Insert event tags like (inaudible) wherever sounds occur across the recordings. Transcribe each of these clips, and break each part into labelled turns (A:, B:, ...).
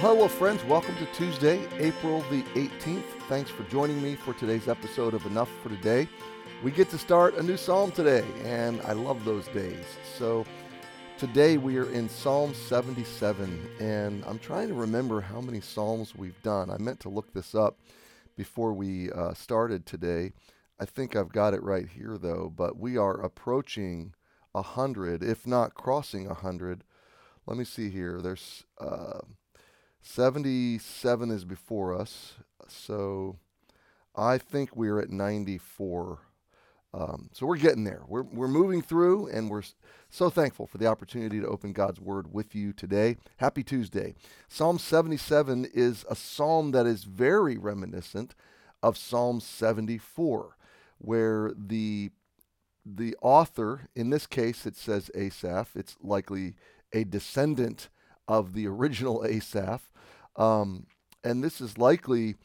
A: hello, friends. Welcome to Tuesday, April the 18th. Thanks for joining me for today's episode of Enough for Today. We get to start a new psalm today, and I love those days. So, today we are in Psalm 77, and I'm trying to remember how many psalms we've done. I meant to look this up before we uh, started today. I think I've got it right here, though, but we are approaching a hundred, if not crossing a hundred. Let me see here. There's uh, 77 is before us, so I think we're at 94. Um, so we're getting there. We're, we're moving through, and we're so thankful for the opportunity to open God's Word with you today. Happy Tuesday. Psalm 77 is a psalm that is very reminiscent of Psalm 74, where the the author, in this case, it says Asaph. It's likely a descendant of the original (laughs) Asaph. Um, and this is likely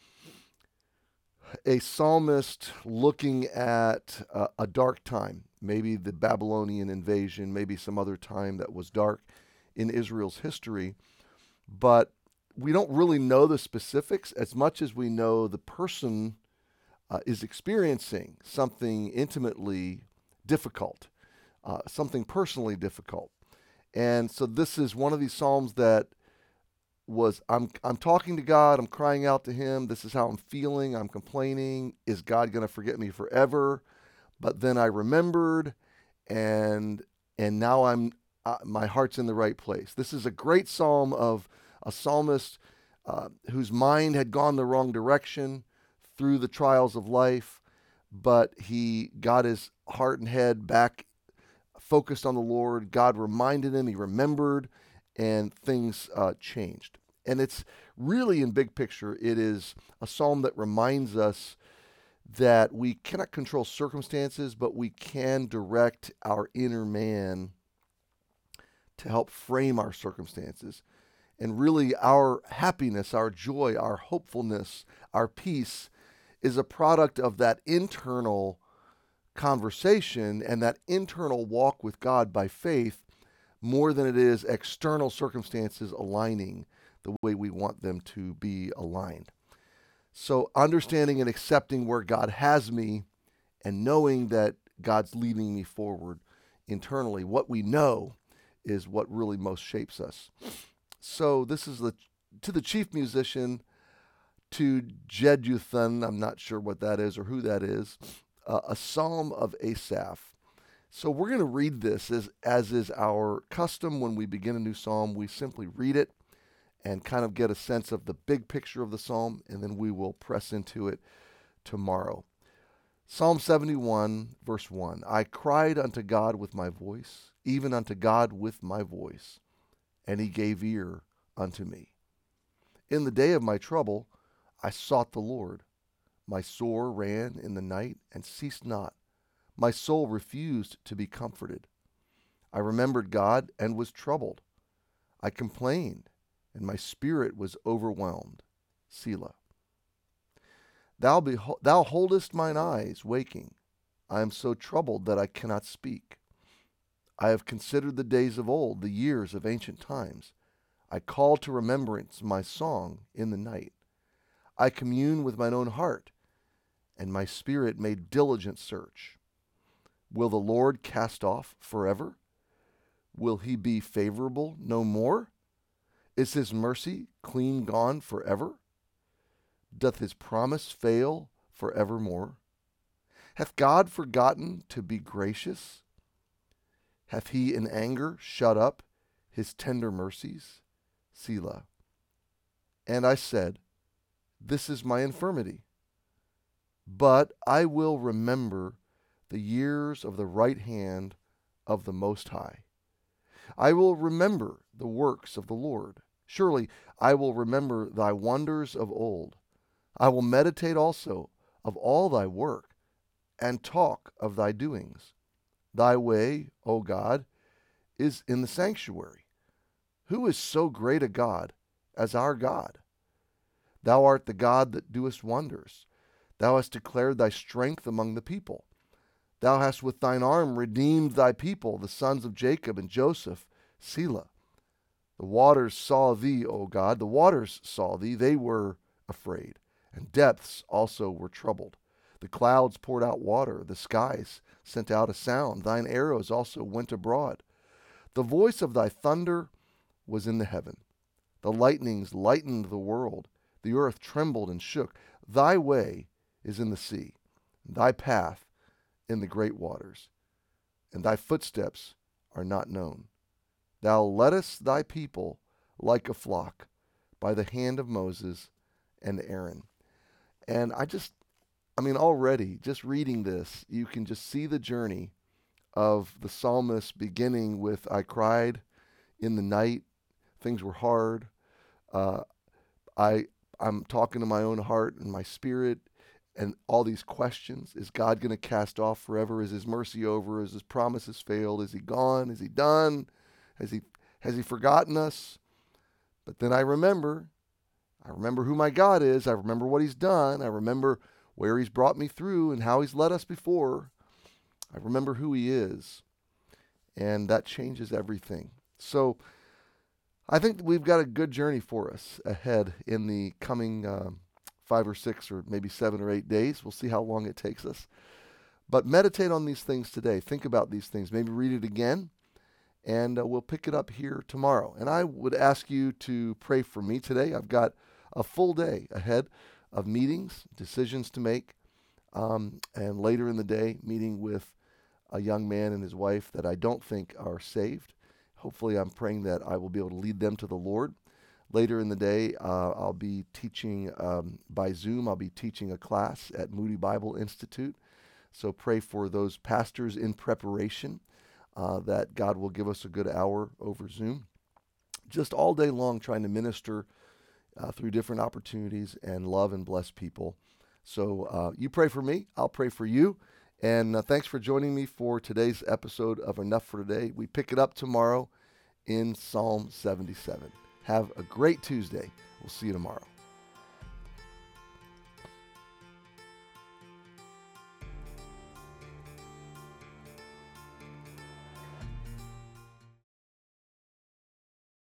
A: a psalmist looking at uh, a dark time, maybe the Babylonian invasion, maybe some other time that was dark in Israel's history. But we don't really know the specifics as much as we know the person uh, is experiencing something intimately difficult, uh, something personally difficult. And so this is one of these psalms that was I'm I'm talking to God, I'm crying out to him, this is how I'm feeling, I'm complaining, is God going to forget me forever? But then I remembered and and now I'm uh, my heart's in the right place. This is a great psalm of a psalmist uh, whose mind had gone the wrong direction through the trials of life, but he got his heart and head back focused on the Lord. God reminded him, he remembered, and things uh, changed. And it's really, in big picture, it is a psalm that reminds us that we cannot control circumstances, but we can direct our inner man to help frame our circumstances. And really, our happiness, our joy, our hopefulness, our peace is a product of that internal conversation and that internal walk with God by faith more than it is external circumstances aligning the way we want them to be aligned. So, understanding and accepting where God has me and knowing that God's leading me forward internally, what we know is what really most shapes us. So, this is the to the chief musician, to Jeduthun, I'm not sure what that is or who that is, uh, a psalm of Asaph. So we're going to read this as, as is our custom when we begin a new psalm. We simply read it and kind of get a sense of the big picture of the psalm, and then we will press into it tomorrow. Psalm 71, verse 1 I cried unto God with my voice, even unto God with my voice, and he gave ear unto me. In the day of my trouble, I sought the Lord. My sore ran in the night and ceased not. My soul refused to be comforted. I remembered God and was troubled. I complained, and my spirit was overwhelmed. Selah. Thou, beho- thou holdest mine eyes waking. I am so troubled that I cannot speak. I have considered the days of old, the years of ancient times. I call to remembrance my song in the night. I commune with mine own heart and my spirit made diligent search. Will the Lord cast off forever? Will he be favorable no more? Is his mercy clean gone forever? Doth his promise fail forevermore? Hath God forgotten to be gracious? Hath he in anger shut up his tender mercies? Selah. And I said, This is my infirmity but I will remember the years of the right hand of the Most High. I will remember the works of the Lord. Surely I will remember thy wonders of old. I will meditate also of all thy work, and talk of thy doings. Thy way, O God, is in the sanctuary. Who is so great a God as our God? Thou art the God that doest wonders. Thou hast declared thy strength among the people. Thou hast with thine arm redeemed thy people, the sons of Jacob and Joseph, Selah. The waters saw thee, O God. The waters saw thee. They were afraid. And depths also were troubled. The clouds poured out water. The skies sent out a sound. Thine arrows also went abroad. The voice of thy thunder was in the heaven. The lightnings lightened the world. The earth trembled and shook. Thy way is in the sea, thy path in the great waters, and thy footsteps are not known. Thou leddest thy people like a flock by the hand of Moses and Aaron. And I just, I mean, already, just reading this, you can just see the journey of the psalmist beginning with, I cried in the night, things were hard. Uh, I, I'm talking to my own heart and my spirit and all these questions. Is God going to cast off forever? Is his mercy over? Is his promises failed? Is he gone? Is he done? Has he has he forgotten us? But then I remember I remember who my God is. I remember what he's done. I remember where he's brought me through and how he's led us before. I remember who he is. And that changes everything. So I think we've got a good journey for us ahead in the coming um, five or six or maybe seven or eight days. We'll see how long it takes us. But meditate on these things today. Think about these things. Maybe read it again. And uh, we'll pick it up here tomorrow. And I would ask you to pray for me today. I've got a full day ahead of meetings, decisions to make, um, and later in the day, meeting with a young man and his wife that I don't think are saved. Hopefully, I'm praying that I will be able to lead them to the Lord. Later in the day, uh, I'll be teaching um, by Zoom. I'll be teaching a class at Moody Bible Institute. So pray for those pastors in preparation uh, that God will give us a good hour over Zoom. Just all day long, trying to minister uh, through different opportunities and love and bless people. So uh, you pray for me, I'll pray for you. And uh, thanks for joining me for today's episode of Enough for Today. We pick it up tomorrow in Psalm 77. Have a great Tuesday. We'll see you tomorrow.